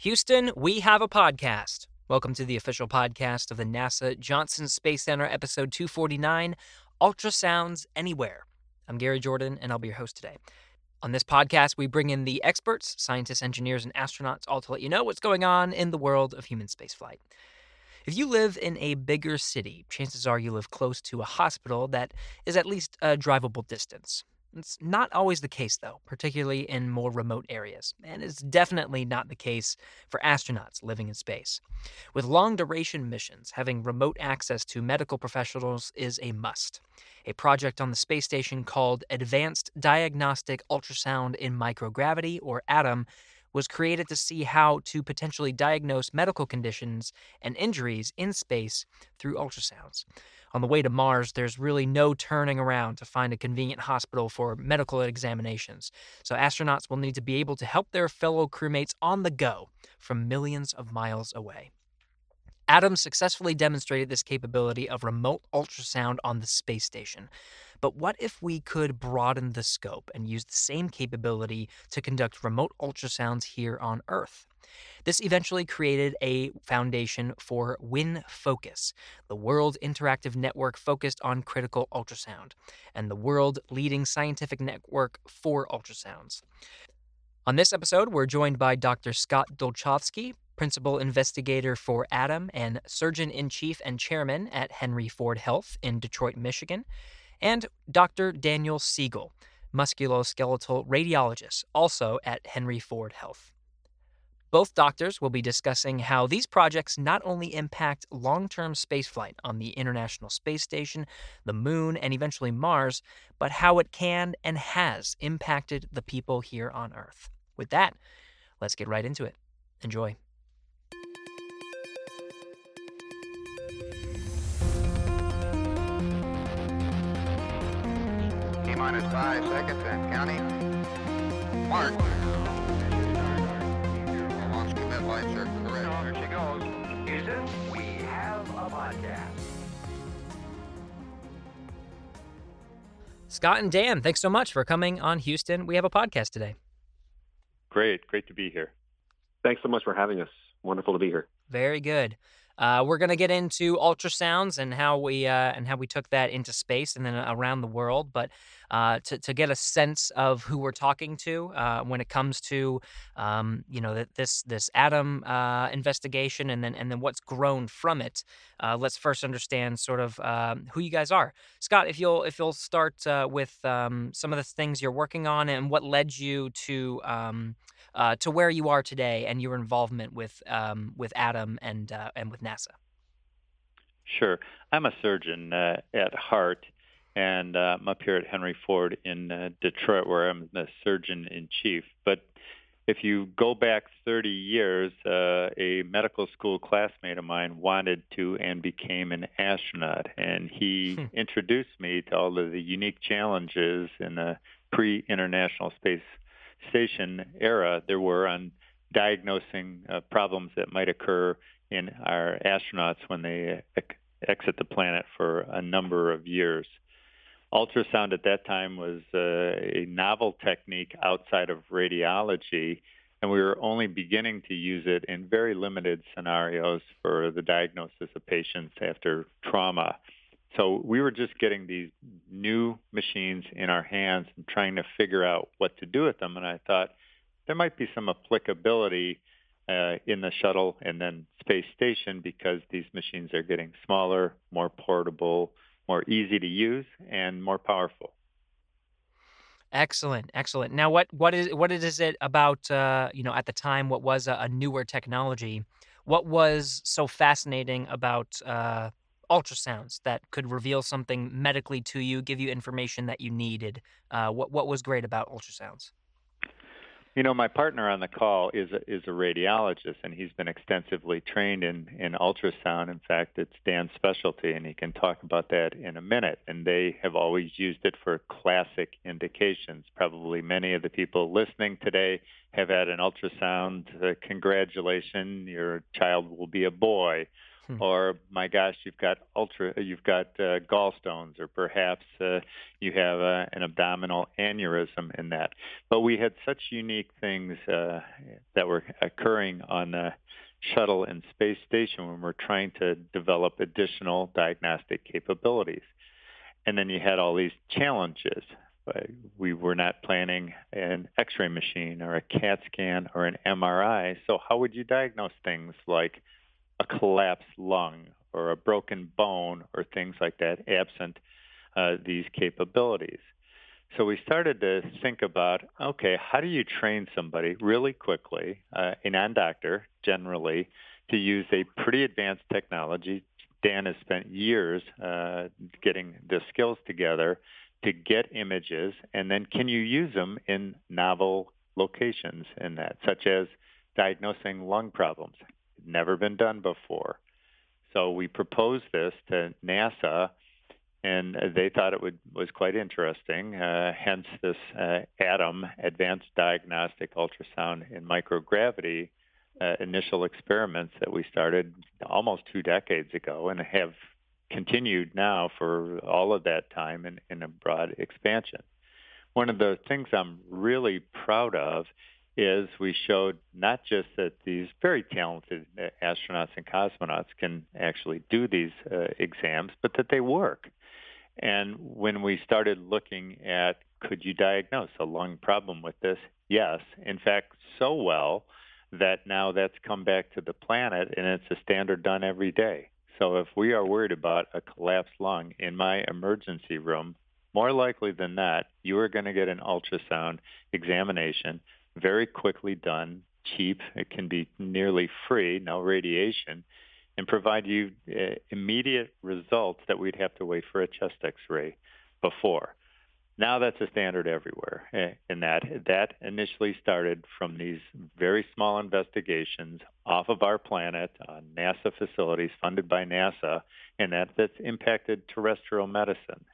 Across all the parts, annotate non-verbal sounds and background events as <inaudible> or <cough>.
Houston, we have a podcast. Welcome to the official podcast of the NASA Johnson Space Center, episode 249 Ultrasounds Anywhere. I'm Gary Jordan, and I'll be your host today. On this podcast, we bring in the experts, scientists, engineers, and astronauts, all to let you know what's going on in the world of human spaceflight. If you live in a bigger city, chances are you live close to a hospital that is at least a drivable distance. It's not always the case, though, particularly in more remote areas, and it's definitely not the case for astronauts living in space. With long duration missions, having remote access to medical professionals is a must. A project on the space station called Advanced Diagnostic Ultrasound in Microgravity, or ADUM, was created to see how to potentially diagnose medical conditions and injuries in space through ultrasounds. On the way to Mars, there's really no turning around to find a convenient hospital for medical examinations, so astronauts will need to be able to help their fellow crewmates on the go from millions of miles away. ADUM successfully demonstrated this capability of remote ultrasound on the space station. But what if we could broaden the scope and use the same capability to conduct remote ultrasounds here on Earth? This eventually created a foundation for WinFocus, the world interactive network focused on critical ultrasound, and the world leading scientific network for ultrasounds. On this episode, we're joined by Dr. Scott Dulchavsky, principal investigator for ADUM and surgeon in chief and chairman at Henry Ford Health in Detroit, Michigan, and Dr. Daniel Siegal, musculoskeletal radiologist, also at Henry Ford Health. Both doctors will be discussing how these projects not only impact long term spaceflight on the International Space Station, the Moon, and eventually Mars, but how it can and has impacted the people here on Earth. With that, let's get right into it. Enjoy. Minus five seconds and counting. Mark. Launch commit lights are correct. Here she goes. Houston, we have a podcast. Scott and Dan, thanks so much for coming on Houston. We have a podcast today. Great, great to be here. Thanks so much for having us. Wonderful to be here. Very good. Uh, we're going to get into ultrasounds and how we uh, and how we took that into space and then around the world. But uh, to to get a sense of who we're talking to uh, when it comes to um, you know this this ADUM uh, investigation and then and then what's grown from it, uh, let's first understand sort of um, who you guys are. Scott, if you'll if you'll start with um, some of the things you're working on and what led you to um, uh, to where you are today and your involvement with um, with ADUM and uh, and with NASA. Sure, I'm a surgeon uh, at heart, and uh, I'm up here at Henry Ford in uh, Detroit, where I'm the surgeon in chief. But if you go back 30 years, uh, a medical school classmate of mine wanted to and became an astronaut, and he hmm. introduced me to all of the unique challenges in the pre-international space station era there were on diagnosing uh, problems that might occur in our astronauts when they ex- exit the planet for a number of years. Ultrasound at that time was uh, a novel technique outside of radiology, and we were only beginning to use it in very limited scenarios for the diagnosis of patients after trauma. So we were just getting these new machines in our hands and trying to figure out what to do with them. And I thought there might be some applicability uh, in the shuttle and then space station because these machines are getting smaller, more portable, more easy to use, and more powerful. Excellent, excellent. Now, what what is what is it about? Uh, you know, at the time, what was a, a newer technology? What was so fascinating about uh, ultrasounds that could reveal something medically to you, give you information that you needed. Uh, what what was great about ultrasounds? You know, my partner on the call is a, is a radiologist, and he's been extensively trained in in ultrasound. In fact, it's Dan's specialty, and he can talk about that in a minute. And they have always used it for classic indications. Probably many of the people listening today have had an ultrasound. Uh, congratulations, your child will be a boy Hmm. Or my gosh, you've got ultra, you've got uh, gallstones, or perhaps uh, you have uh, an abdominal aneurysm in that. But we had such unique things uh, that were occurring on the shuttle and space station when we're trying to develop additional diagnostic capabilities. And then you had all these challenges. We were not planning an x ray machine or a CAT scan or an MRI. So, how would you diagnose things like a collapsed lung or a broken bone or things like that absent uh, these capabilities. So we started to think about okay, how do you train somebody really quickly, uh, a non doctor generally, to use a pretty advanced technology? Dan has spent years uh, getting the skills together to get images, and then can you use them in novel locations in that, such as diagnosing lung problems? Never been done before. So we proposed this to NASA, and they thought it would, was quite interesting. Uh, hence, this uh, ADUM, Advanced Diagnostic Ultrasound in Microgravity, uh, initial experiments that we started almost two decades ago and have continued now for all of that time in, in a broad expansion. One of the things I'm really proud of is we showed not just that these very talented uh, astronauts and cosmonauts can actually do these uh, exams, but that they work. And when we started looking at could you diagnose a lung problem with this? Yes. In fact, so well that now that's come back to the planet and it's a standard done every day. So if we are worried about a collapsed lung in my emergency room, more likely than not, you are going to get an ultrasound examination very quickly done, cheap. It can be nearly free, no radiation, and provide you uh, immediate results that we'd have to wait for a chest X-ray before. Now that's a standard everywhere. Eh, and that that initially started from these very small investigations off of our planet on NASA facilities funded by NASA, and that that's impacted terrestrial medicine.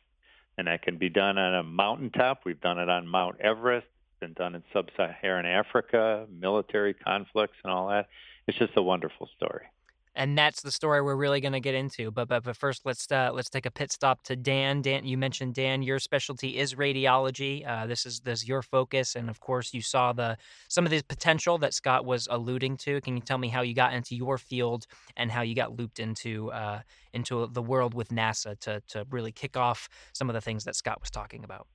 And that can be done on a mountaintop. We've done it on Mount Everest been done in sub-Saharan Africa, military conflicts, and all that. It's just a wonderful story. And that's the story we're really going to get into. But, but but first, let's uh, let's take a pit stop to Dan. Dan, you mentioned Dan. Your specialty is radiology. Uh, this is this is your focus, and of course, you saw the some of the potential that Scott was alluding to. Can you tell me how you got into your field and how you got looped into uh, into the world with NASA to to really kick off some of the things that Scott was talking about?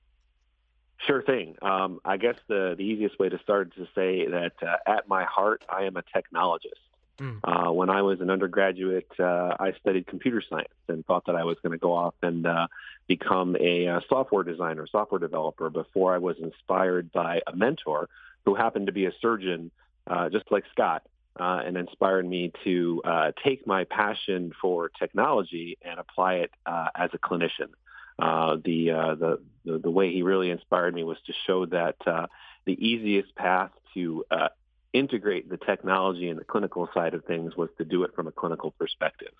Sure thing. Um, I guess the, the easiest way to start is to say that uh, at my heart, I am a technologist. Mm. Uh, when I was an undergraduate, uh, I studied computer science and thought that I was going to go off and uh, become a, a uh, software designer, software developer, before I was inspired by a mentor who happened to be a surgeon, uh, just like Scott, uh, and inspired me to uh, take my passion for technology and apply it uh, as a clinician. Uh, the, uh, the, the the way he really inspired me was to show that uh, the easiest path to uh, integrate the technology and the clinical side of things was to do it from a clinical perspective.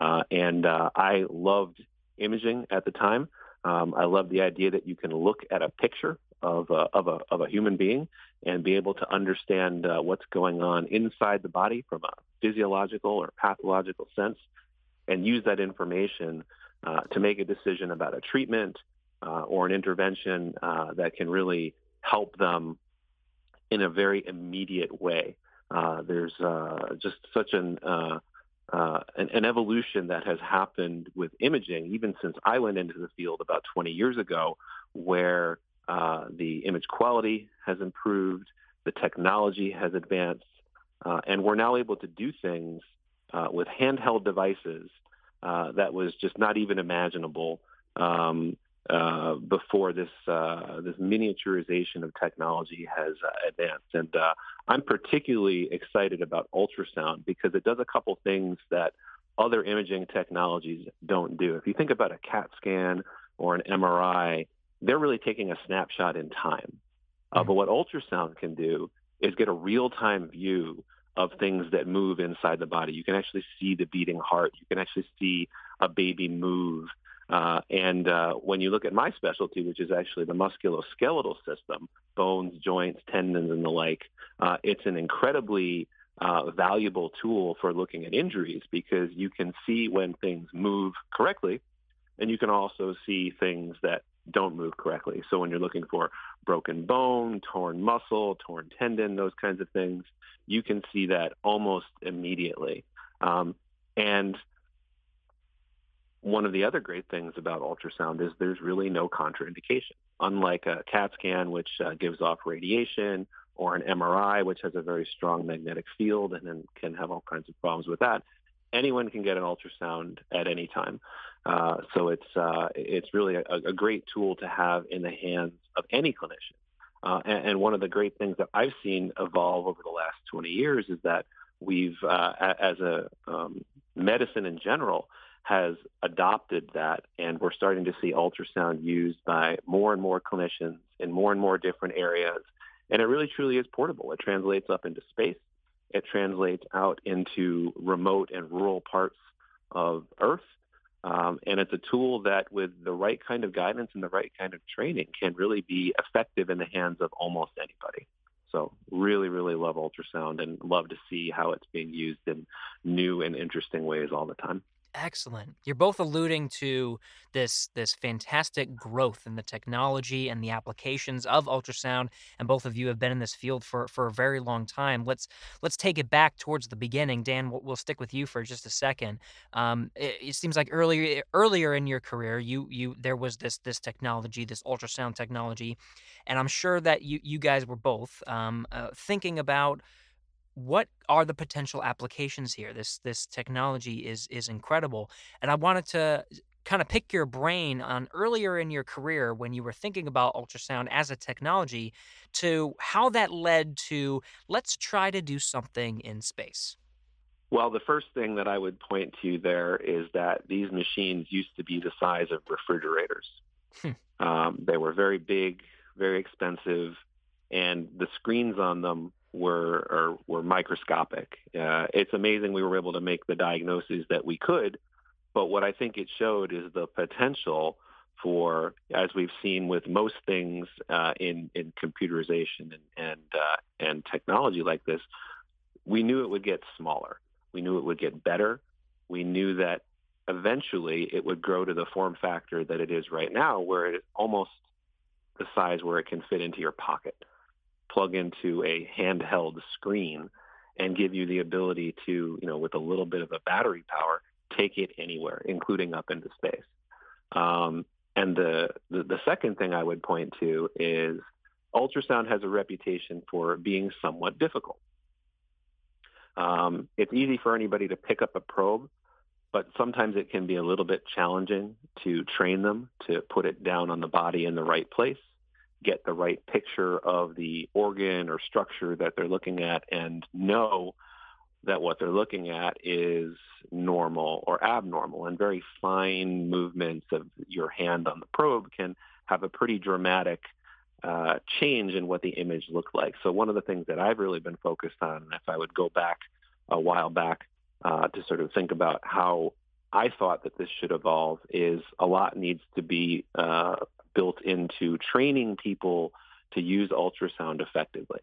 Uh, and uh, I loved imaging at the time. Um, I loved the idea that you can look at a picture of a, of a, of a human being and be able to understand uh, what's going on inside the body from a physiological or pathological sense and use that information uh, to make a decision about a treatment uh, or an intervention uh, that can really help them in a very immediate way. Uh, there's uh, just such an, an, an evolution that has happened with imaging, even since I went into the field about 20 years ago, where the image quality has improved, the technology has advanced, and we're now able to do things with handheld devices uh, that was just not even imaginable um, uh, before this uh, this miniaturization of technology has uh, advanced. And uh, I'm particularly excited about ultrasound because it does a couple things that other imaging technologies don't do. If you think about a CAT scan or an MRI, they're really taking a snapshot in time. Uh, but what ultrasound can do is get a real time view of things that move inside the body. You can actually see the beating heart. You can actually see a baby move. Uh, and uh, when you look at my specialty, which is actually the musculoskeletal system, bones, joints, tendons, and the like, uh, it's an incredibly uh, valuable tool for looking at injuries because you can see when things move correctly, and you can also see things that don't move correctly. So when you're looking for broken bone, torn muscle, torn tendon, those kinds of things, you can see that almost immediately. Um, and one of the other great things about ultrasound is there's really no contraindication. Unlike a CAT scan, which uh, gives off radiation, or an MRI, which has a very strong magnetic field and then can have all kinds of problems with that, anyone can get an ultrasound at any time. Uh, so it's uh, it's really a, a, great tool to have in the hands of any clinician. Uh, and, and, one of the great things that I've seen evolve over the last 20 years is that we've, uh, as a um, medicine in general, has adopted that, and we're starting to see ultrasound used by more and more clinicians in more and more different areas. And it really truly is portable. It translates up into space. It translates out into remote and rural parts of Earth. Um, and it's a tool that, with the right kind of guidance and the right kind of training, can really be effective in the hands of almost anybody. So, really, really love ultrasound and love to see how it's being used in new and interesting ways all the time. Excellent. You're both alluding to this this fantastic growth in the technology and the applications of ultrasound, and both of you have been in this field for, for a very long time. Let's let's take it back towards the beginning. Dan, we'll, we'll stick with you for just a second. Um, it, it, seems like earlier earlier in your career, you you there was this this technology, this ultrasound technology, and I'm sure that you you guys were both um, uh, thinking about what are the potential applications here? This this technology is is incredible, and I wanted to kind of pick your brain on earlier in your career when you were thinking about ultrasound as a technology to how that led to let's try to do something in space. Well, the first thing that I would point to there is that these machines used to be the size of refrigerators. Hmm. Um, they were very big, very expensive, and the screens on them were were microscopic. Uh, it's amazing we were able to make the diagnoses that we could, but what I think it showed is the potential for, as we've seen with most things uh, in in computerization and and, uh, and technology like this, we knew it would get smaller. We knew it would get better. We knew that eventually it would grow to the form factor that it is right now, where it is almost the size where it can fit into your pocket plug into a handheld screen and give you the ability to, you know, with a little bit of a battery power, take it anywhere, including up into space. Um, and the, the, the second thing I would point to is ultrasound has a reputation for being somewhat difficult. Um, it's easy for anybody to pick up a probe, but sometimes it can be a little bit challenging to train them to put it down on the body in the right place get the right picture of the organ or structure that they're looking at and know that what they're looking at is normal or abnormal. And very fine movements of your hand on the probe can have a pretty dramatic uh, change in what the image looked like. So one of the things that I've really been focused on, if I would go back a while back uh, to sort of think about how I thought that this should evolve, is a lot needs to be uh, built into training people to use ultrasound effectively.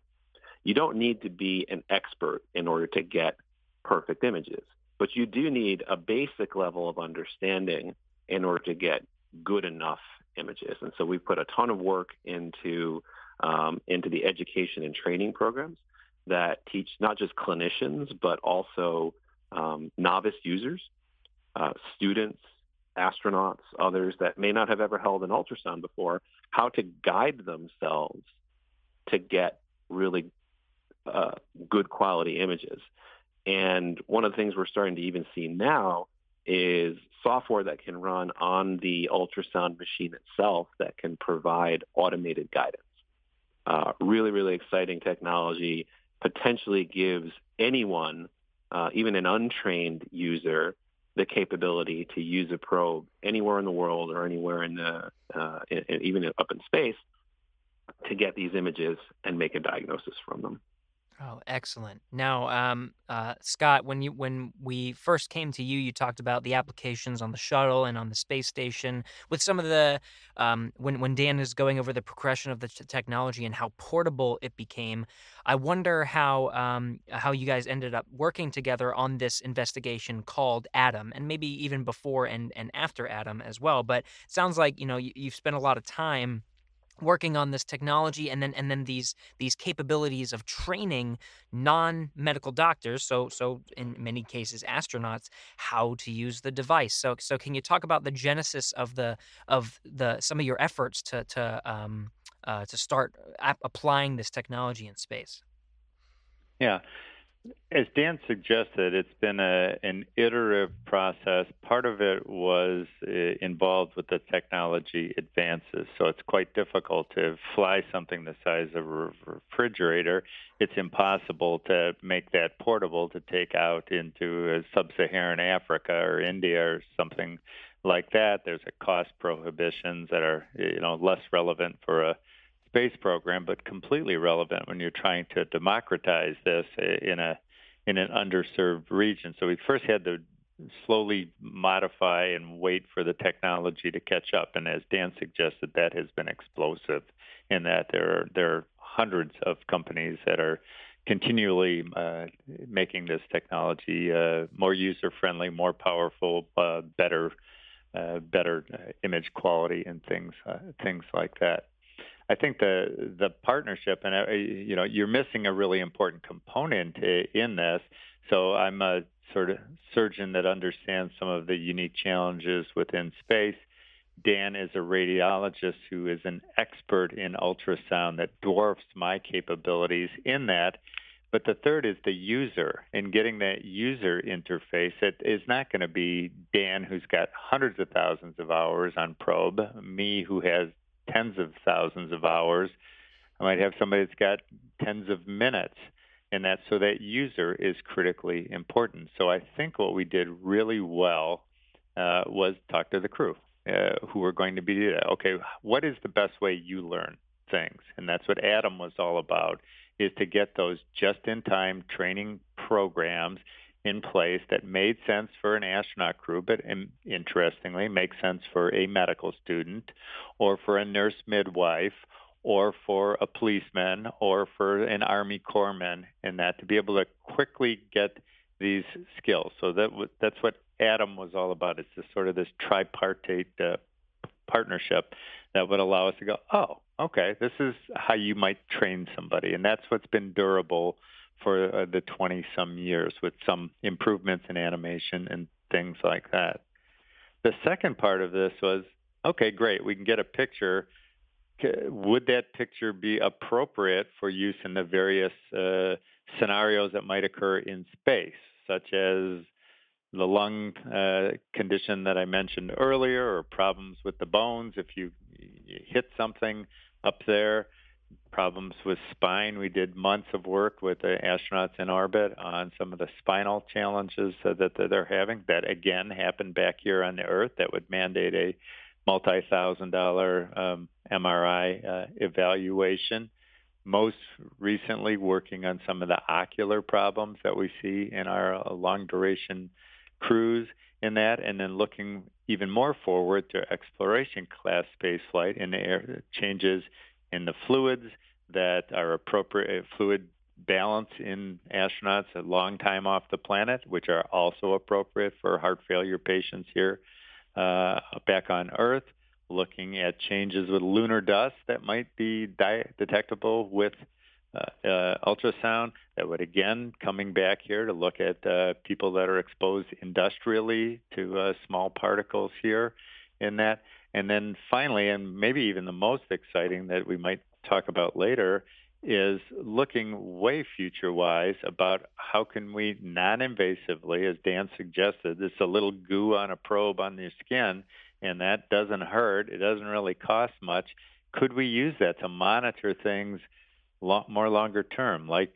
You don't need to be an expert in order to get perfect images, but you do need a basic level of understanding in order to get good enough images. And so we put a ton of work into um, into the education and training programs that teach not just clinicians but also um, novice users, uh, students, astronauts, others that may not have ever held an ultrasound before, how to guide themselves to get really uh, good quality images. And one of the things we're starting to even see now is software that can run on the ultrasound machine itself that can provide automated guidance. Uh, really, really exciting technology potentially gives anyone, uh, even an untrained user, the capability to use a probe anywhere in the world or anywhere in the uh, in, even up in space to get these images and make a diagnosis from them. Oh, excellent. Now, um, uh, Scott, when you when we first came to you, you talked about the applications on the shuttle and on the space station. With some of the um, when when Dan is going over the progression of the t- technology and how portable it became, I wonder how um, how you guys ended up working together on this investigation called ADUM, and maybe even before and and after ADUM as well. But sounds like you know you, you've spent a lot of time working on this technology and then and then these these capabilities of training non-medical doctors so so in many cases astronauts how to use the device. So so can you talk about the genesis of the of the some of your efforts to to um uh, to start applying this technology in space? Yeah as Dan suggested, it's been a, an iterative process. Part of it was uh, involved with the technology advances, so it's quite difficult to fly something the size of a refrigerator. It's impossible to make that portable to take out into sub-Saharan Africa or India or something like that. There's a cost prohibitions that are you know less relevant for a space program, but completely relevant when you're trying to democratize this in a in an underserved region. So we first had to slowly modify and wait for the technology to catch up. And as Dan suggested, that has been explosive in that there are, there are hundreds of companies that are continually uh, making this technology uh, more user friendly, more powerful, uh, better, uh, better uh, image quality, and things uh, things like that. I think the the partnership, and uh, you know, you're missing a really important component in this. So I'm a sort of surgeon that understands some of the unique challenges within space. Dan is a radiologist who is an expert in ultrasound that dwarfs my capabilities in that. But the third is the user and getting that user interface. It is not going to be Dan, who's got hundreds of thousands of hours on probe, me, who has tens of thousands of hours. I might have somebody that's got tens of minutes and that so that user is critically important. So I think what we did really well uh, was talk to the crew uh, who are going to be okay. What is the best way you learn things? And that's what ADUM was all about: is to get those just-in-time training programs in place that made sense for an astronaut crew, but in, interestingly, makes sense for a medical student or for a nurse midwife or for a policeman or for an Army corpsman, and that to be able to quickly get these skills. So that that's what ADUM was all about. It's just sort of this tripartite uh, partnership that would allow us to go, oh, okay, this is how you might train somebody, and that's what's been durable for uh, the 20 some years with some improvements in animation and things like that. The second part of this was okay, great, we can get a picture. Would that picture be appropriate for use in the various uh, scenarios that might occur in space, such as the lung uh, condition that I mentioned earlier, or problems with the bones if you, you hit something up there? Problems with spine. We did months of work with the astronauts in orbit on some of the spinal challenges that they're having. That again happened back here on the Earth. That would mandate a multi-thousand dollar um, MRI uh, evaluation. Most recently, working on some of the ocular problems that we see in our uh, long duration crews in that, and then looking even more forward to exploration class spaceflight and the air changes in the fluids that are appropriate fluid balance in astronauts a long time off the planet, which are also appropriate for heart failure patients here uh, back on Earth. Looking at changes with lunar dust that might be di- detectable with uh, uh, ultrasound. That would again coming back here to look at uh, people that are exposed industrially to uh, small particles here in that. And then finally, and maybe even the most exciting that we might talk about later is looking way future wise about how can we non-invasively as dan suggested it's a little goo on a probe on your skin and that doesn't hurt. It doesn't really cost much. Could we use that to monitor things more longer term like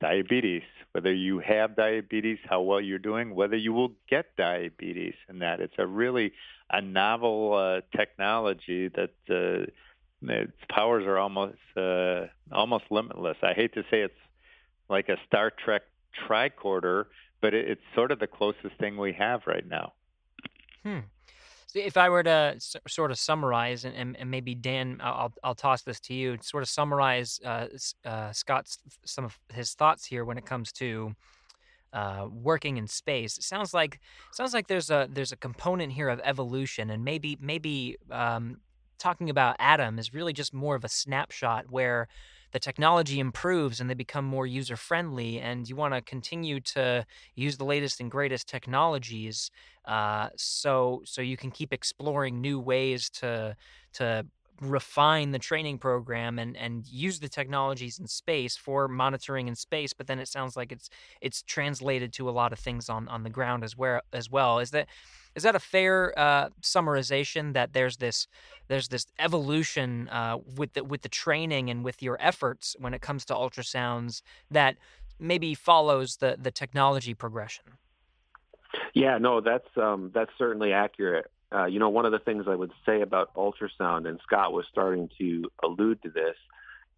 diabetes whether you have diabetes how well you're doing whether you will get diabetes and that? It's a really a novel uh, technology that uh, its powers are almost uh, almost limitless. I hate to say it's like a Star Trek tricorder, but it, it's sort of the closest thing we have right now. Hmm. So if I were to s- sort of summarize, and, and, and maybe Dan, I'll, I'll toss this to you, sort of summarize uh, uh, Scott's some of his thoughts here when it comes to uh, working in space. It sounds like sounds like there's a there's a component here of evolution, and maybe maybe um, talking about ADUM is really just more of a snapshot where the technology improves and they become more user friendly, and you want to continue to use the latest and greatest technologies, uh, so so you can keep exploring new ways to to refine the training program and and use the technologies in space for monitoring in space but then it sounds like it's it's translated to a lot of things on on the ground as well as well. Is that is that a fair uh, summarization that there's this there's this evolution uh, with the with the training and with your efforts when it comes to ultrasounds that maybe follows the the technology progression? Yeah no that's um, that's certainly accurate uh, you know, one of the things I would say about ultrasound, and Scott was starting to allude to this,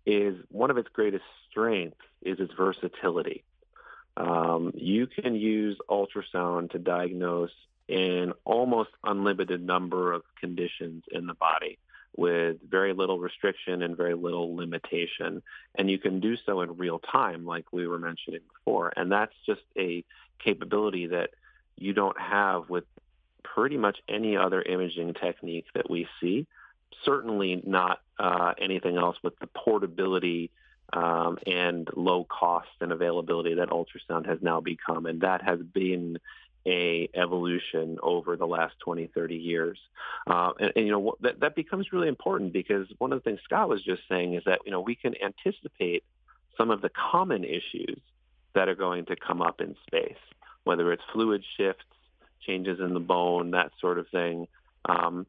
is one of its greatest strengths is its versatility. Um, you can use ultrasound to diagnose an almost unlimited number of conditions in the body with very little restriction and very little limitation. And you can do so in real time, like we were mentioning before. And that's just a capability that you don't have with pretty much any other imaging technique that we see. Certainly not uh, anything else with the portability um, and low cost and availability that ultrasound has now become, and that has been a evolution over the last 20, 30 years. Uh, and, and, you know that that becomes really important because one of the things Scott was just saying is that you know we can anticipate some of the common issues that are going to come up in space, whether it's fluid shifts changes in the bone, that sort of thing. Um,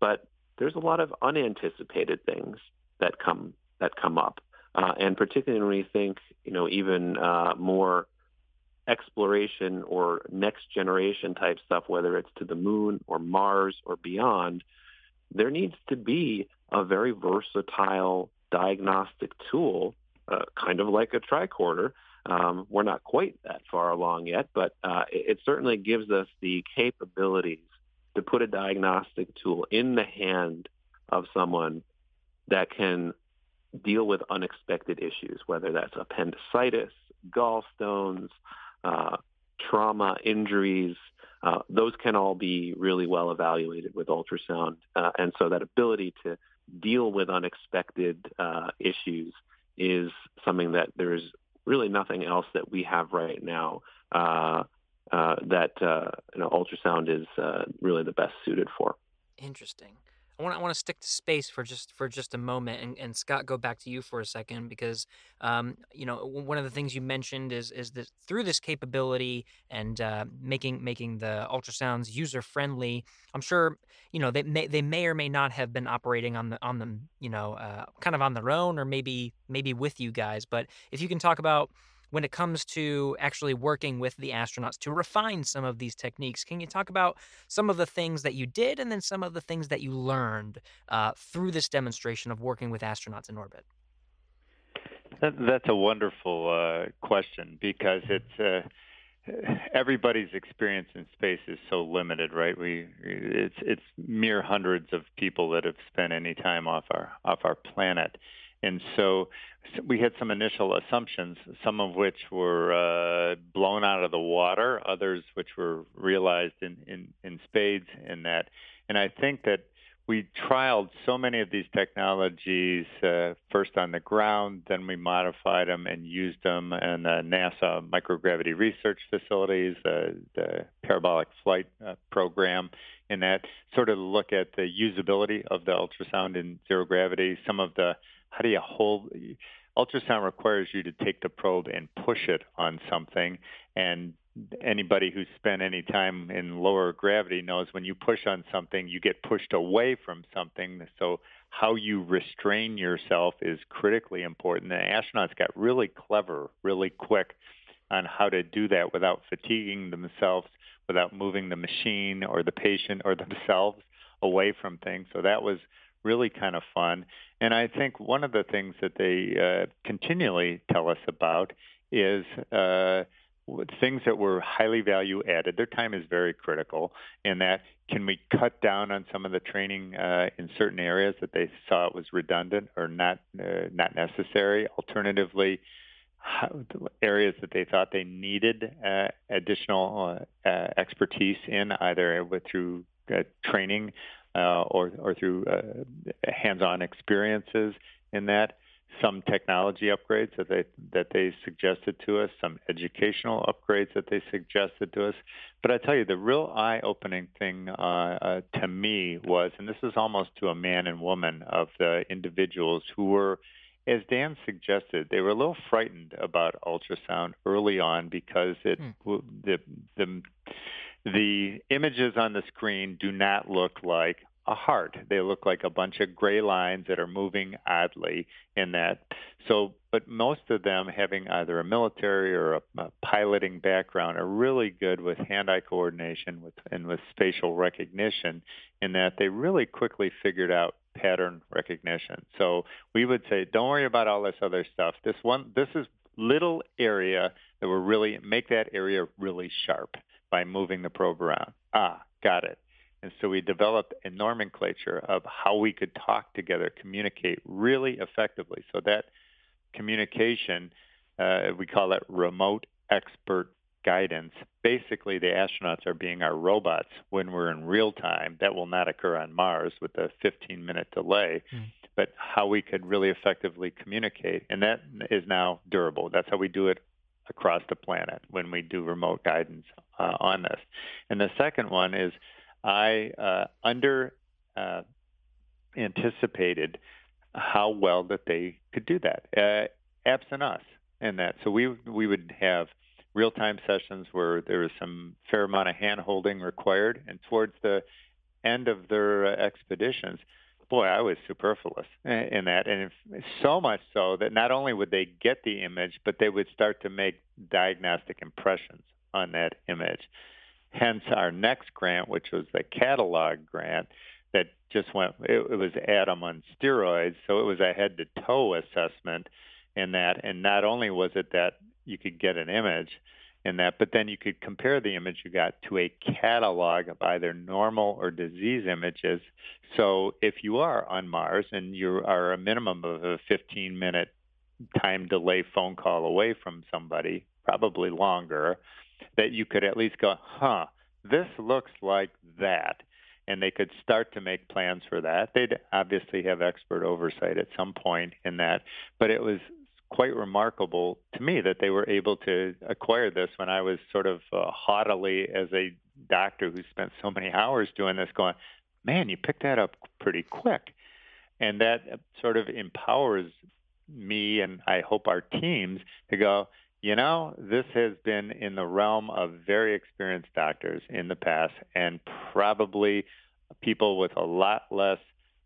but there's a lot of unanticipated things that come that come up, uh, and particularly when we think, you know, even uh, more exploration or next generation type stuff, whether it's to the moon or Mars or beyond, there needs to be a very versatile diagnostic tool, uh, kind of like a tricorder, um, we're not quite that far along yet, but uh, it, it certainly gives us the capabilities to put a diagnostic tool in the hand of someone that can deal with unexpected issues, whether that's appendicitis, gallstones, uh, trauma, injuries. Uh, those can all be really well evaluated with ultrasound. Uh, and so that ability to deal with unexpected uh, issues is something that there's really nothing else that we have right now uh, uh, that uh, you know, ultrasound is uh, really the best suited for. Interesting. I want, I want to stick to space for just for just a moment, and, and Scott, go back to you for a second because um, you know one of the things you mentioned is is that through this capability and uh, making making the ultrasounds user friendly. I'm sure you know they may they may or may not have been operating on the on them you know uh, kind of on their own or maybe maybe with you guys. But if you can talk about when it comes to actually working with the astronauts to refine some of these techniques. Can you talk about some of the things that you did and then some of the things that you learned uh, through this demonstration of working with astronauts in orbit? That, that's a wonderful uh, question because it's. Uh, everybody's experience in space is so limited, right? We it's it's mere hundreds of people that have spent any time off our off our planet, and so we had some initial assumptions, some of which were uh, blown out of the water, others which were realized in, in, in spades in that. And I think that we trialed so many of these technologies uh, first on the ground, then we modified them and used them in the NASA microgravity research facilities, uh, the parabolic flight uh, program, in that sort of look at the usability of the ultrasound in zero gravity, some of the how do you hold ultrasound requires you to take the probe and push it on something. And anybody who's spent any time in lower gravity knows when you push on something you get pushed away from something. So how you restrain yourself is critically important. The astronauts got really clever really quick on how to do that without fatiguing themselves without moving the machine or the patient or themselves away from things. So that was really kind of fun. And I think one of the things that they uh, continually tell us about is uh, things that were highly value added. Their time is very critical in that can we cut down on some of the training uh, in certain areas that they saw it was redundant or not uh, not necessary. Alternatively, how, areas that they thought they needed uh, additional uh, uh, expertise in, either with, through uh, or or through hands-on experiences in that some technology upgrades that they that they suggested to us, some educational upgrades that they suggested to us. But I tell you, the real eye-opening thing uh, uh, to me was, and this is almost to a man and woman of the individuals who were, as Dan suggested, they were a little frightened about ultrasound early on because it hmm. the the the images on the screen do not look like a heart. They look like a bunch of gray lines that are moving oddly in that. So, but most of them having either a military or a, a piloting background are really good with hand-eye coordination with, and with spatial recognition in that they really quickly figured out pattern recognition. So we would say, don't worry about all this other stuff. This one, this is little area that will really make that area really sharp by moving the probe around. Ah, got it. And so we developed a nomenclature of how we could talk together, communicate really effectively. So that communication, uh, we call it remote expert guidance. Basically, the astronauts are being our robots when we're in real time. That will not occur on Mars with a 15 minute delay, mm. but how we could really effectively communicate. And that is now durable. That's how we do it across the planet when we do remote guidance uh, on this. And the second one is I uh, under uh, anticipated how well that they could do that, uh, absent us in that. So we we would have real time sessions where there was some fair amount of hand holding required, and towards the end of their uh, expeditions, boy, I was superfluous in that, and if, so much so that not only would they get the image, but they would start to make diagnostic impressions on that image. Hence, our next grant, which was the catalog grant, that just went, it, it was ADUM on steroids. So it was a head to toe assessment in that. And not only was it that you could get an image in that, but then you could compare the image you got to a catalog of either normal or disease images. So if you are on Mars and you are a minimum of a 15 minute time delay phone call away from somebody, probably longer, that you could at least go, huh, this looks like that. And they could start to make plans for that. They'd obviously have expert oversight at some point in that. But it was quite remarkable to me that they were able to acquire this when I was sort of uh, haughtily, as a doctor who spent so many hours doing this, going, man, you picked that up pretty quick. And that sort of empowers me and I hope our teams to go, you know, this has been in the realm of very experienced doctors in the past and probably people with a lot less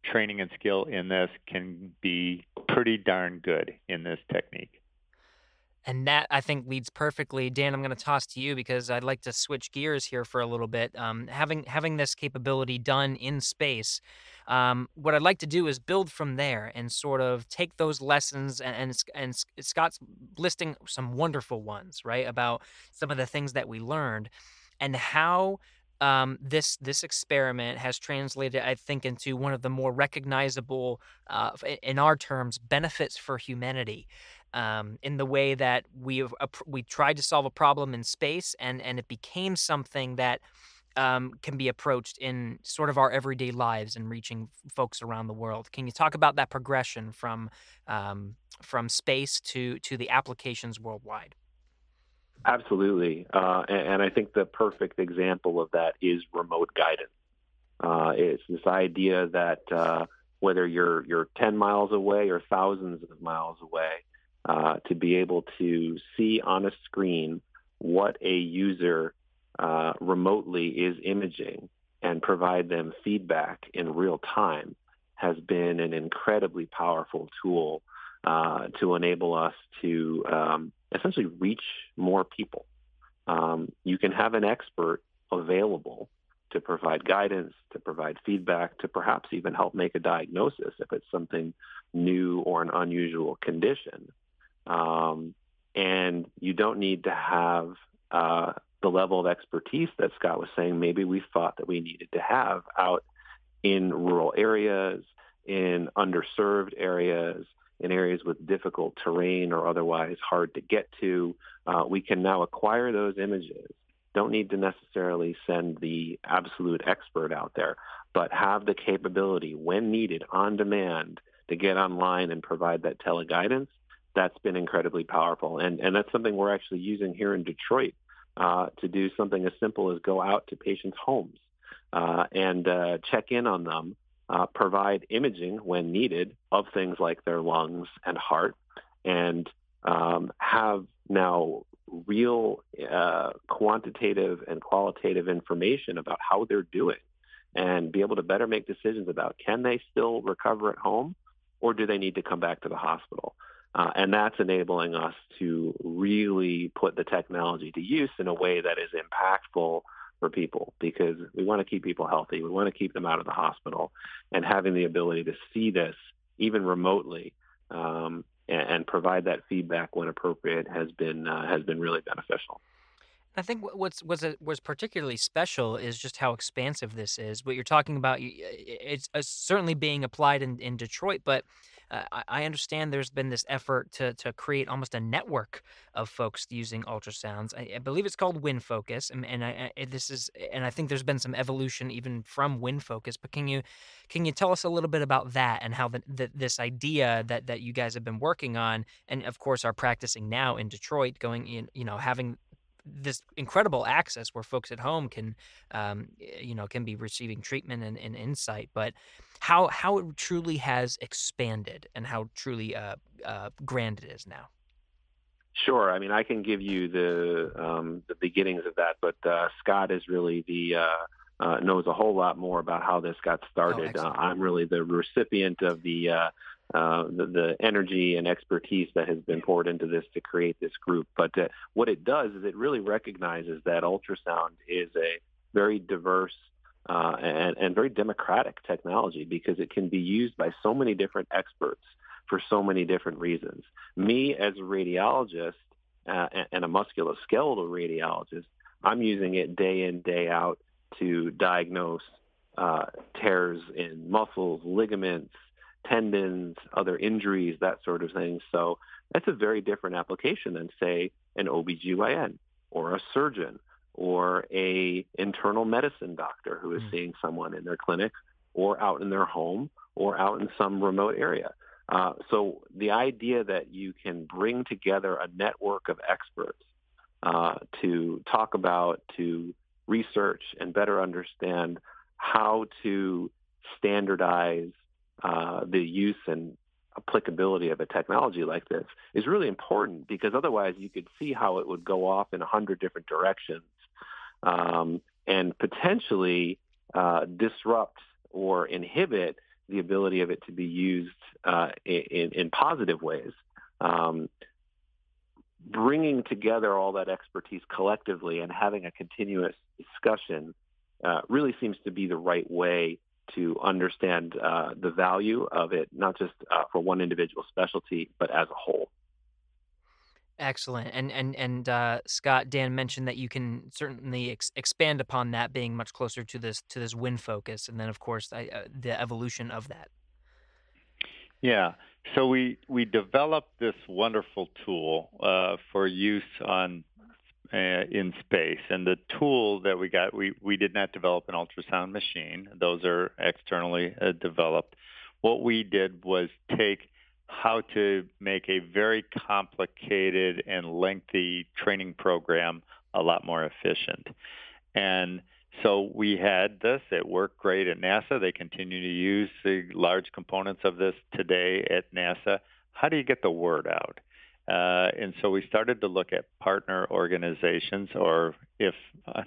training and skill in this can be pretty darn good in this technique. And that I think leads perfectly, Dan. I'm going to toss to you because I'd like to switch gears here for a little bit. Um, having having this capability done in space, um, what I'd like to do is build from there and sort of take those lessons and, and and Scott's listing some wonderful ones, right, about some of the things that we learned and how um, this this experiment has translated, I think, into one of the more recognizable, uh, in our terms, benefits for humanity um, in the way that we we tried to solve a problem in space, and and it became something that um, can be approached in sort of our everyday lives and reaching folks around the world. Can you talk about that progression from um, from space to to the applications worldwide? Absolutely, uh, and, and, I think the perfect example of that is remote guidance. Uh, it's this idea that uh, whether you're you're 10 miles away or thousands of miles away, uh, to be able to see on a screen what a user uh, remotely is imaging and provide them feedback in real time has been an incredibly powerful tool uh, to enable us to um, essentially reach more people. Um, you can have an expert available to provide guidance, to provide feedback, to perhaps even help make a diagnosis if it's something new or an unusual condition. Um, and you don't need to have uh, the level of expertise that Scott was saying maybe we thought that we needed to have out in rural areas, in underserved areas, in areas with difficult terrain or otherwise hard to get to. Uh, we can now acquire those images. Don't need to necessarily send the absolute expert out there, but have the capability when needed on demand to get online and provide that teleguidance. That's been incredibly powerful. And, and that's something we're actually using here in Detroit uh, to do something as simple as go out to patients' homes uh, and uh, check in on them, uh, provide imaging when needed of things like their lungs and heart, and um, have now real uh, quantitative and qualitative information about how they're doing and be able to better make decisions about can they still recover at home or do they need to come back to the hospital? Uh, and that's enabling us to really put the technology to use in a way that is impactful for people because we want to keep people healthy. We want to keep them out of the hospital. And having the ability to see this even remotely um, and, and, provide that feedback when appropriate has been uh, has been really beneficial. I think what's what's was particularly special is just how expansive this is. What you're talking about, it's certainly being applied in, in Detroit, but uh, I understand there's been this effort to to create almost a network of folks using ultrasounds. I, I believe it's called WinFocus, and, and I, I, this is and I think there's been some evolution even from WinFocus. But can you can you tell us a little bit about that and how the, the, this idea that that you guys have been working on, and of course are practicing now in Detroit, going in you know having this incredible access where folks at home can, um, you know, can be receiving treatment and, and, insight, but how how it truly has expanded and how truly uh, uh, grand it is now. Sure. I mean, I can give you the um, the beginnings of that, but uh, Scott is really the uh, uh, knows a whole lot more about how this got started. Oh, I'm really the recipient of the uh, the, the, energy and expertise that has been poured into this to create this group. But uh, what it does is it really recognizes that ultrasound is a very diverse uh, and, and, very democratic technology because it can be used by so many different experts for so many different reasons. Me, as a radiologist uh, and a musculoskeletal radiologist, I'm using it day in, day out to diagnose uh, tears in muscles, ligaments, tendons, other injuries, that sort of thing. So that's a very different application than, say, an OBGYN or a surgeon or a internal medicine doctor who is mm. seeing someone in their clinic or out in their home or out in some remote area. Uh, so the idea that you can bring together a network of experts uh, to talk about, to research and better understand how to standardize uh, the use and applicability of a technology like this is really important because otherwise you could see how it would go off in a hundred different directions um, and potentially uh, disrupt or inhibit the ability of it to be used uh, in, in, positive ways. Um, bringing together all that expertise collectively and having a continuous discussion uh, really seems to be the right way to understand uh, the value of it, not just uh, for one individual specialty, but as a whole. Excellent, and and and uh, Scott, Dan mentioned that you can certainly ex- expand upon that, being much closer to this to this WinFocus, and then of course uh, the evolution of that. Yeah, so we we developed this wonderful tool uh, for use on uh, in space. And the tool that we got, we, we did not develop an ultrasound machine. Those are externally uh, developed. What we did was take how to make a very complicated and lengthy training program a lot more efficient. And so we had this. It worked great at NASA. They continue to use the large components of this today at NASA. How do you get the word out? Uh, and so we started to look at partner organizations, or if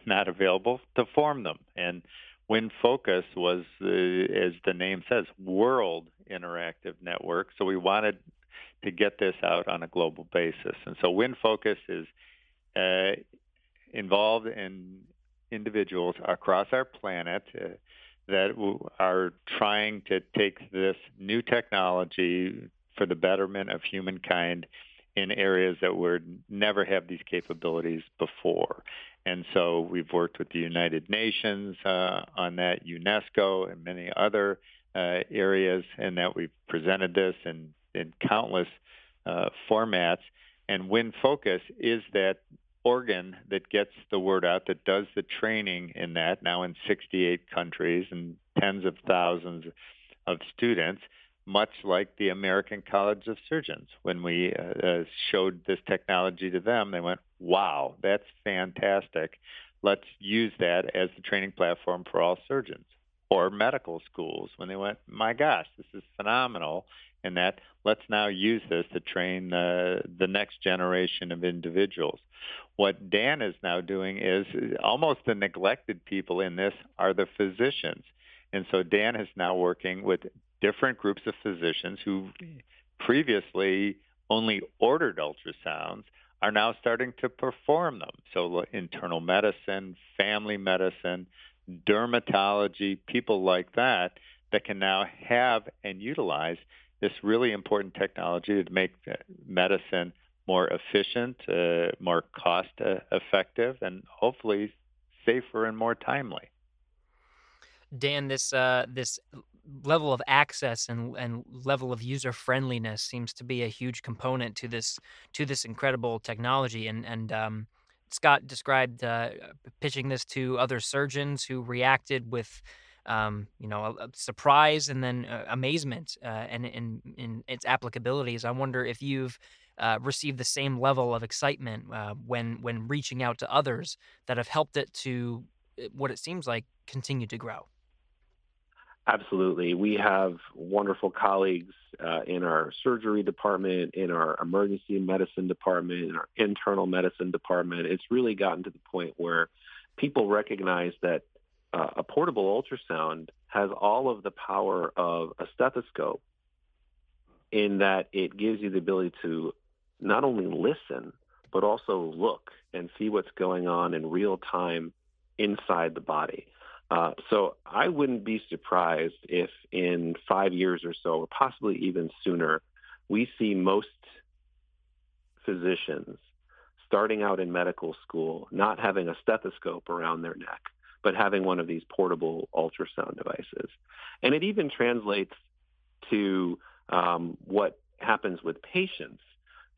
not available, to form them. And WinFocus was, as the name says, World Interactive Network. So we wanted to get this out on a global basis. And so WinFocus is uh, involved in individuals across our planet uh, that are trying to take this new technology for the betterment of humankind in areas that were never have these capabilities before. And so we've worked with the United Nations uh, on that, UNESCO, and many other uh, areas, and that we've presented this in, in countless uh, formats. And WinFocus is that organ that gets the word out, that does the training in that, now in 68 countries and tens of thousands of students, much like the American College of Surgeons. When we uh, uh, showed this technology to them, they went, wow, that's fantastic. Let's use that as the training platform for all surgeons. Or medical schools, when they went, my gosh, this is phenomenal. And that let's now use this to train uh, the next generation of individuals. What Dan is now doing is almost the neglected people in this are the physicians. And so Dan is now working with different groups of physicians who previously only ordered ultrasounds are now starting to perform them. So internal medicine, family medicine, dermatology, people like that that can now have and utilize this really important technology to make medicine more efficient, uh, more cost uh, effective, and hopefully safer and more timely. Dan, this uh, this level of access and and level of user friendliness seems to be a huge component to this to this incredible technology. And and um, Scott described uh, pitching this to other surgeons who reacted with. Um, you know, a, a surprise and then uh, amazement, uh, and in its applicabilities. I wonder if you've uh, received the same level of excitement uh, when when reaching out to others that have helped it to uh, what it seems like continue to grow. Absolutely. We have wonderful colleagues uh, in our surgery department, in our emergency medicine department, in our internal medicine department. It's really gotten to the point where people recognize that uh, a portable ultrasound has all of the power of a stethoscope in that it gives you the ability to not only listen, but also look and see what's going on in real time inside the body. Uh, so I wouldn't be surprised if in five years or so, or possibly even sooner, we see most physicians starting out in medical school not having a stethoscope around their neck, but having one of these portable ultrasound devices. And it even translates to um, what happens with patients.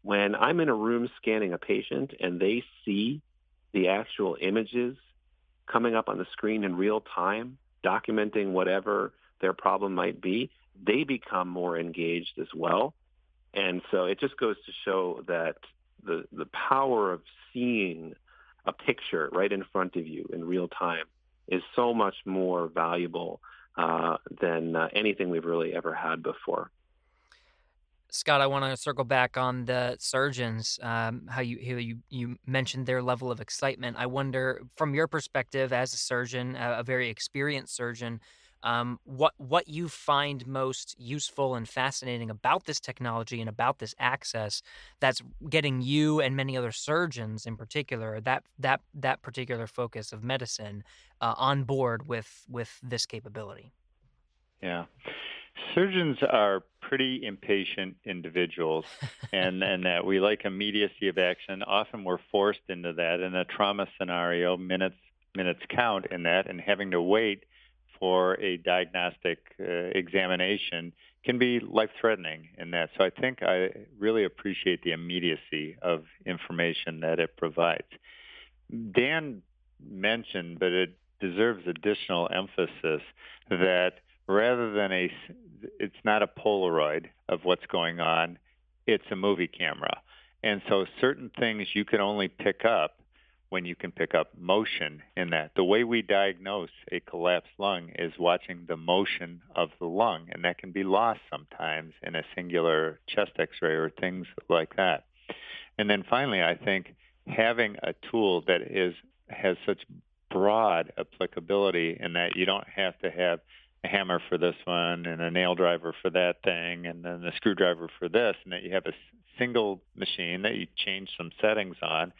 When I'm in a room scanning a patient and they see the actual images coming up on the screen in real time, documenting whatever their problem might be, they become more engaged as well. And so it just goes to show that the the power of seeing a picture right in front of you in real time is so much more valuable uh, than uh, anything we've really ever had before. Scott, I want to circle back on the surgeons. Um, how you how you you mentioned their level of excitement. I wonder, from your perspective as a surgeon, a, a very experienced surgeon, um, what what you find most useful and fascinating about this technology and about this access that's getting you and many other surgeons, in particular, that that that particular focus of medicine, uh, on board with with this capability. Yeah surgeons are pretty impatient individuals and <laughs> and that we like immediacy of action. Often we're forced into that in a trauma scenario. Minutes minutes count in that and having to wait for a diagnostic uh, examination can be life threatening in that. So i think i really appreciate the immediacy of information that it provides. Dan mentioned but it deserves additional emphasis that rather than a it's not a polaroid of what's going on. It's a movie camera. And so certain things you can only pick up when you can pick up motion in that. The way we diagnose a collapsed lung is watching the motion of the lung and that can be lost sometimes in a singular chest x-ray or things like that. And then finally i think having a tool that is has such broad applicability in that you don't have to have a hammer for this one and a nail driver for that thing and then a screwdriver for this and that you have a single machine that you change some settings on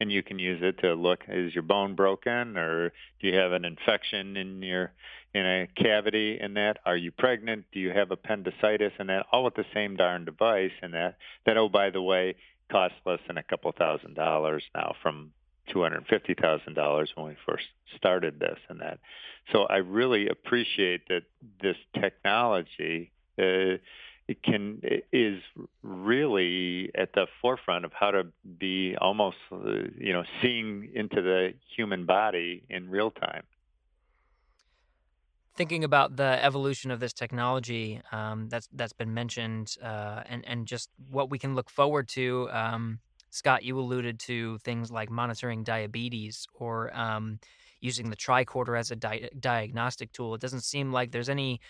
and you can use it to look is your bone broken or do you have an infection in your in a cavity in that? Are you pregnant? Do you have appendicitis and that? All with the same darn device and that that oh by the way costs less than a couple thousand dollars now from $250,000 when we first started this and that. So I really appreciate that this technology uh, it can is really at the forefront of how to be almost uh, you know seeing into the human body in real time thinking about the evolution of this technology um, that's that's been mentioned uh, and and just what we can look forward to um, Scott you alluded to things like monitoring diabetes or um, using the tricorder as a di- diagnostic tool it doesn't seem like there's any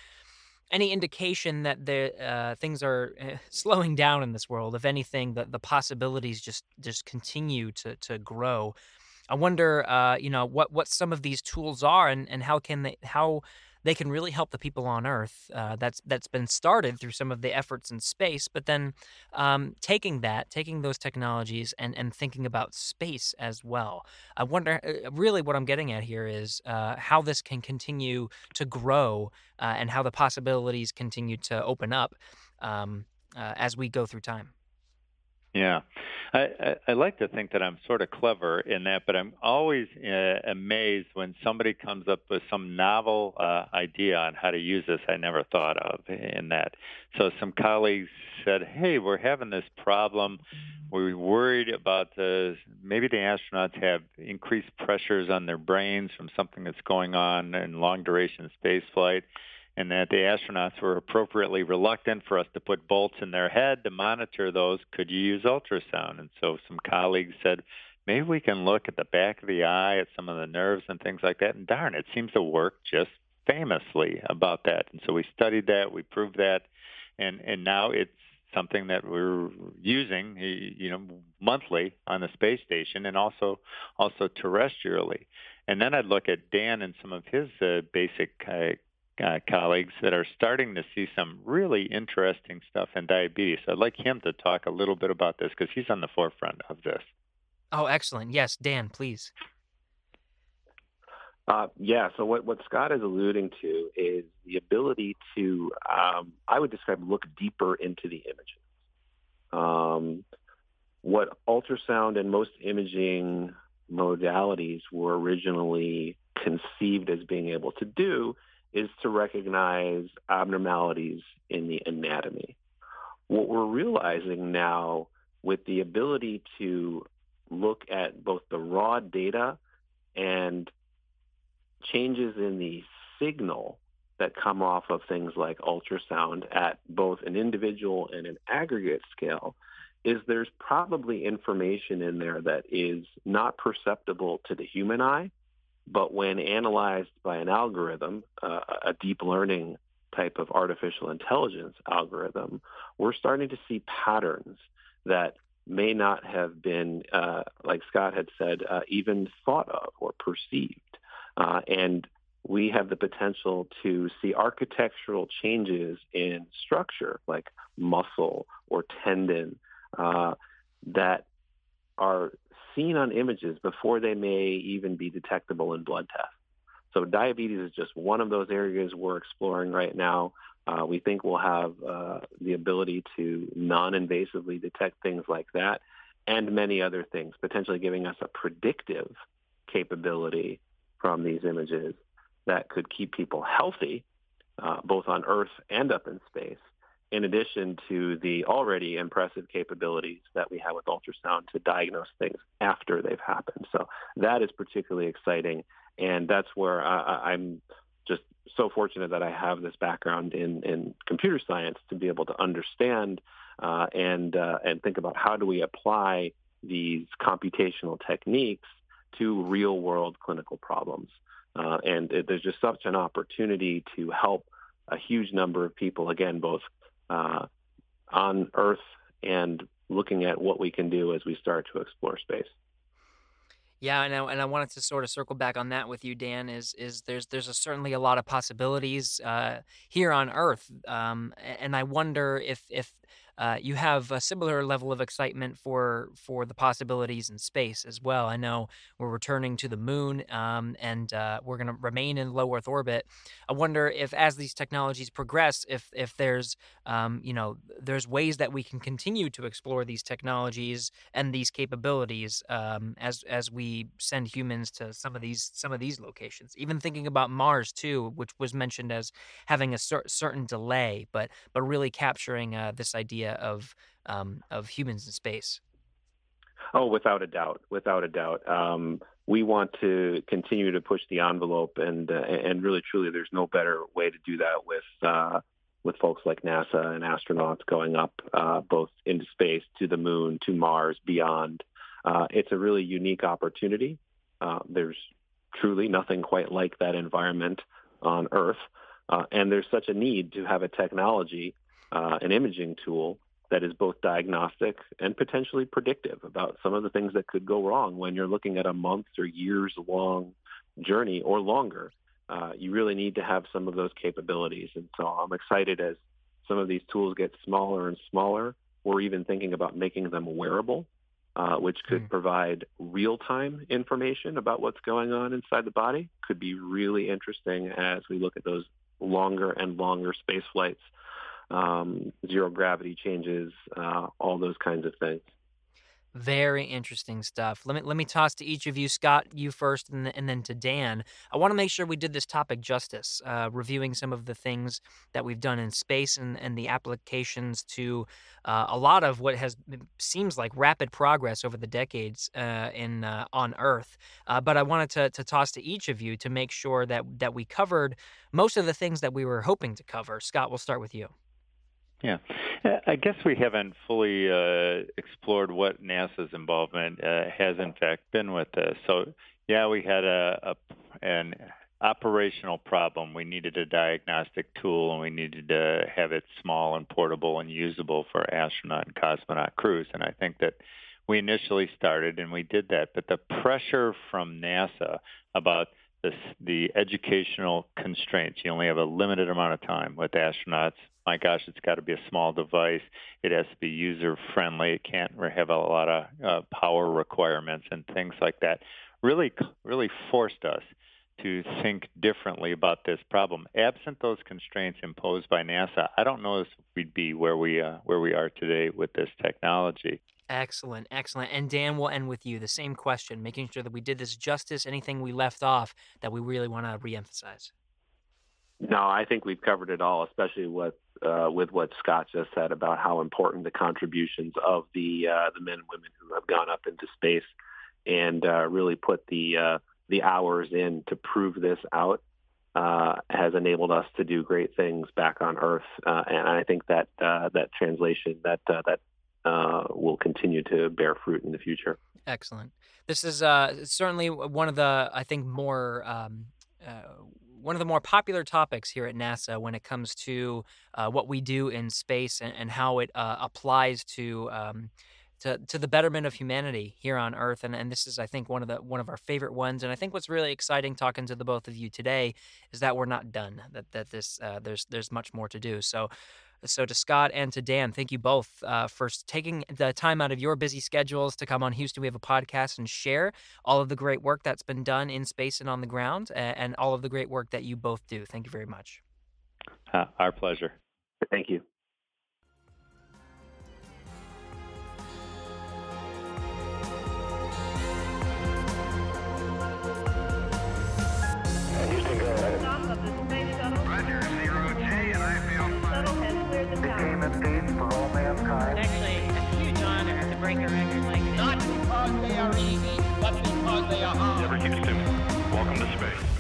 any indication that the uh, things are uh, <laughs> slowing down in this world. If anything, the, the possibilities just just continue to to grow. I wonder, uh, you know, what what some of these tools are, and, and how can they how they can really help the people on Earth. Uh, that's that's been started through some of the efforts in space, but then um, taking that, taking those technologies, and and thinking about space as well. I wonder, uh, really, what I'm getting at here is uh, how this can continue to grow uh, and how the possibilities continue to open up um, uh, as we go through time. Yeah, I, I, I like to think that I'm sort of clever in that, but I'm always uh, amazed when somebody comes up with some novel uh, idea on how to use this I never thought of in that. So some colleagues said, "Hey, we're having this problem. We're worried about the maybe the astronauts have increased pressures on their brains from something that's going on in long duration space flight." And that the astronauts were appropriately reluctant for us to put bolts in their head to monitor those. Could you use ultrasound? And so some colleagues said, maybe we can look at the back of the eye at some of the nerves and things like that. And darn, it seems to work just famously about that. And so we studied that, we proved that, and and now it's something that we're using, you know, monthly on the space station and also also terrestrially. And then I'd look at Dan and some of his uh, basic uh, uh, colleagues that are starting to see some really interesting stuff in diabetes. So I'd like him to talk a little bit about this because he's on the forefront of this. Oh, excellent. Yes, Dan, please. Uh, yeah, so what, what Scott is alluding to is the ability to, um, I would describe, look deeper into the images. Um, what ultrasound and most imaging modalities were originally conceived as being able to do is to recognize abnormalities in the anatomy. What we're realizing now with the ability to look at both the raw data and changes in the signal that come off of things like ultrasound at both an individual and an aggregate scale is there's probably information in there that is not perceptible to the human eye but when analyzed by an algorithm, uh, a deep learning type of artificial intelligence algorithm, we're starting to see patterns that may not have been, uh, like Scott had said, uh, even thought of or perceived. Uh, and we have the potential to see architectural changes in structure, like muscle or tendon, uh, that are seen on images before they may even be detectable in blood tests. So diabetes is just one of those areas we're exploring right now. Uh, we think we'll have uh, the ability to non-invasively detect things like that and many other things, potentially giving us a predictive capability from these images that could keep people healthy, uh, both on Earth and up in space, in addition to the already impressive capabilities that we have with ultrasound to diagnose things after they've happened. So that is particularly exciting. And that's where I, I'm just so fortunate that I have this background in, in computer science to be able to understand uh, and, uh, and think about how do we apply these computational techniques to real world clinical problems. Uh, and it, there's just such an opportunity to help a huge number of people, again, both uh, on Earth and looking at what we can do as we start to explore space. Yeah, and I, and I wanted to sort of circle back on that with you, Dan. Is is there's there's a, certainly a lot of possibilities uh, here on Earth, um, and I wonder if if uh, you have a similar level of excitement for for the possibilities in space as well. I know we're returning to the moon um, and uh, we're going to remain in low Earth orbit. I wonder if, as these technologies progress, if if there's um, you know there's ways that we can continue to explore these technologies and these capabilities um, as as we send humans to some of these some of these locations. Even thinking about Mars too, which was mentioned as having a cer- certain delay, but but really capturing uh, this idea of um, of humans in space. Oh, without a doubt, without a doubt. Um, we want to continue to push the envelope, and uh, and really, truly, there's no better way to do that with uh, with folks like NASA and astronauts going up uh, both into space, to the moon, to Mars, beyond. Uh, it's a really unique opportunity. Uh, there's truly nothing quite like that environment on Earth, uh, and there's such a need to have a technology, an imaging tool that is both diagnostic and potentially predictive about some of the things that could go wrong when you're looking at a months or years long journey or longer. Uh, you really need to have some of those capabilities. And so I'm excited as some of these tools get smaller and smaller. We're even thinking about making them wearable, uh, which could mm. provide real time information about what's going on inside the body. Could be really interesting as we look at those longer and longer space flights um, zero gravity changes, uh, all those kinds of things. Very interesting stuff. Let me let me toss to each of you, Scott, you first, and, and then to Dan. I want to make sure we did this topic justice, uh, reviewing some of the things that we've done in space and, and the applications to uh, a lot of what has seems like rapid progress over the decades uh, in uh, on Earth. Uh, but I wanted to, to toss to each of you to make sure that that we covered most of the things that we were hoping to cover. Scott, we'll start with you. Yeah, uh, I guess we haven't fully uh, explored what NASA's involvement uh, has in fact been with this. So, yeah, we had a, a an operational problem. We needed a diagnostic tool, and we needed to have it small and portable and usable for astronaut and cosmonaut crews. And I think that we initially started, and we did that. But the pressure from NASA about the, the educational constraints. You only have a limited amount of time with astronauts my gosh, it's got to be a small device. It has to be user friendly. It can't have a lot of uh, power requirements and things like that. Really, really forced us to think differently about this problem. Absent those constraints imposed by NASA, I don't know if we'd be where we uh, where we are today with this technology. Excellent, excellent. And Dan, we'll end with you. The same question, making sure that we did this justice. Anything we left off that we really want to reemphasize. No, I think we've covered it all, especially with uh, with what Scott just said about how important the contributions of the uh, the men and women who have gone up into space and uh, really put the uh, the hours in to prove this out uh, has enabled us to do great things back on Earth, uh, and I think that that translation that that will continue to bear fruit in the future. Excellent. This is certainly one of the I think more um, one of the more popular topics here at NASA when it comes to uh, what we do in space and, and how it uh, applies to, um, to to the betterment of humanity here on Earth. And, and this is, I think, one of the one of our favorite ones. And I think what's really exciting talking to the both of you today is that we're not done. That that this uh, there's there's much more to do. So. So, to Scott and to Dan, thank you both uh, for taking the time out of your busy schedules to come on Houston. We have a podcast and share all of the great work that's been done in space and on the ground, and all of the great work that you both do. Thank you very much. Uh, our pleasure. Thank you. Honor to break a record like. Not because they are easy, but because they are hard. Never Houston, welcome to space.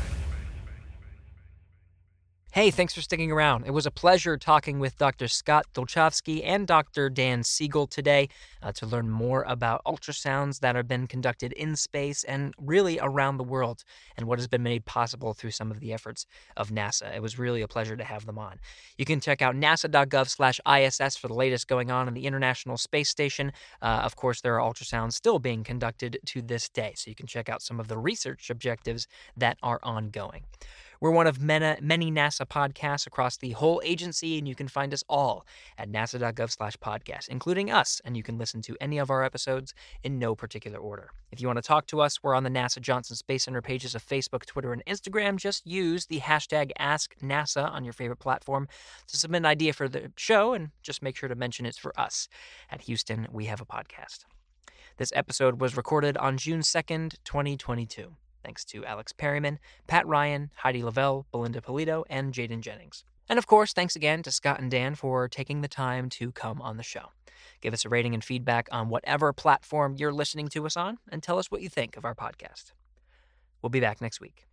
Hey, thanks for sticking around. It was a pleasure talking with Dr. Scott Dulchavsky and Dr. Dan Siegal today uh, to learn more about ultrasounds that have been conducted in space and really around the world and what has been made possible through some of the efforts of NASA. It was really a pleasure to have them on. You can check out nasa.gov/iss for the latest going on in the International Space Station. Uh, of course, there are ultrasounds still being conducted to this day, so you can check out some of the research objectives that are ongoing. We're one of many, NASA podcasts across the whole agency, and you can find us all at nasa.gov/podcast, including us, and you can listen to any of our episodes in no particular order. If you want to talk to us, we're on the NASA Johnson Space Center pages of Facebook, Twitter, and Instagram. Just use the hashtag AskNASA on your favorite platform to submit an idea for the show, and just make sure to mention it's for us. At Houston, we have a podcast. This episode was recorded on June 2nd, 2022. Thanks to Alex Perryman, Pat Ryan, Heidi Lavelle, Belinda Pulido, and Jaden Jennings. And of course, thanks again to Scott and Dan for taking the time to come on the show. Give us a rating and feedback on whatever platform you're listening to us on, and tell us what you think of our podcast. We'll be back next week.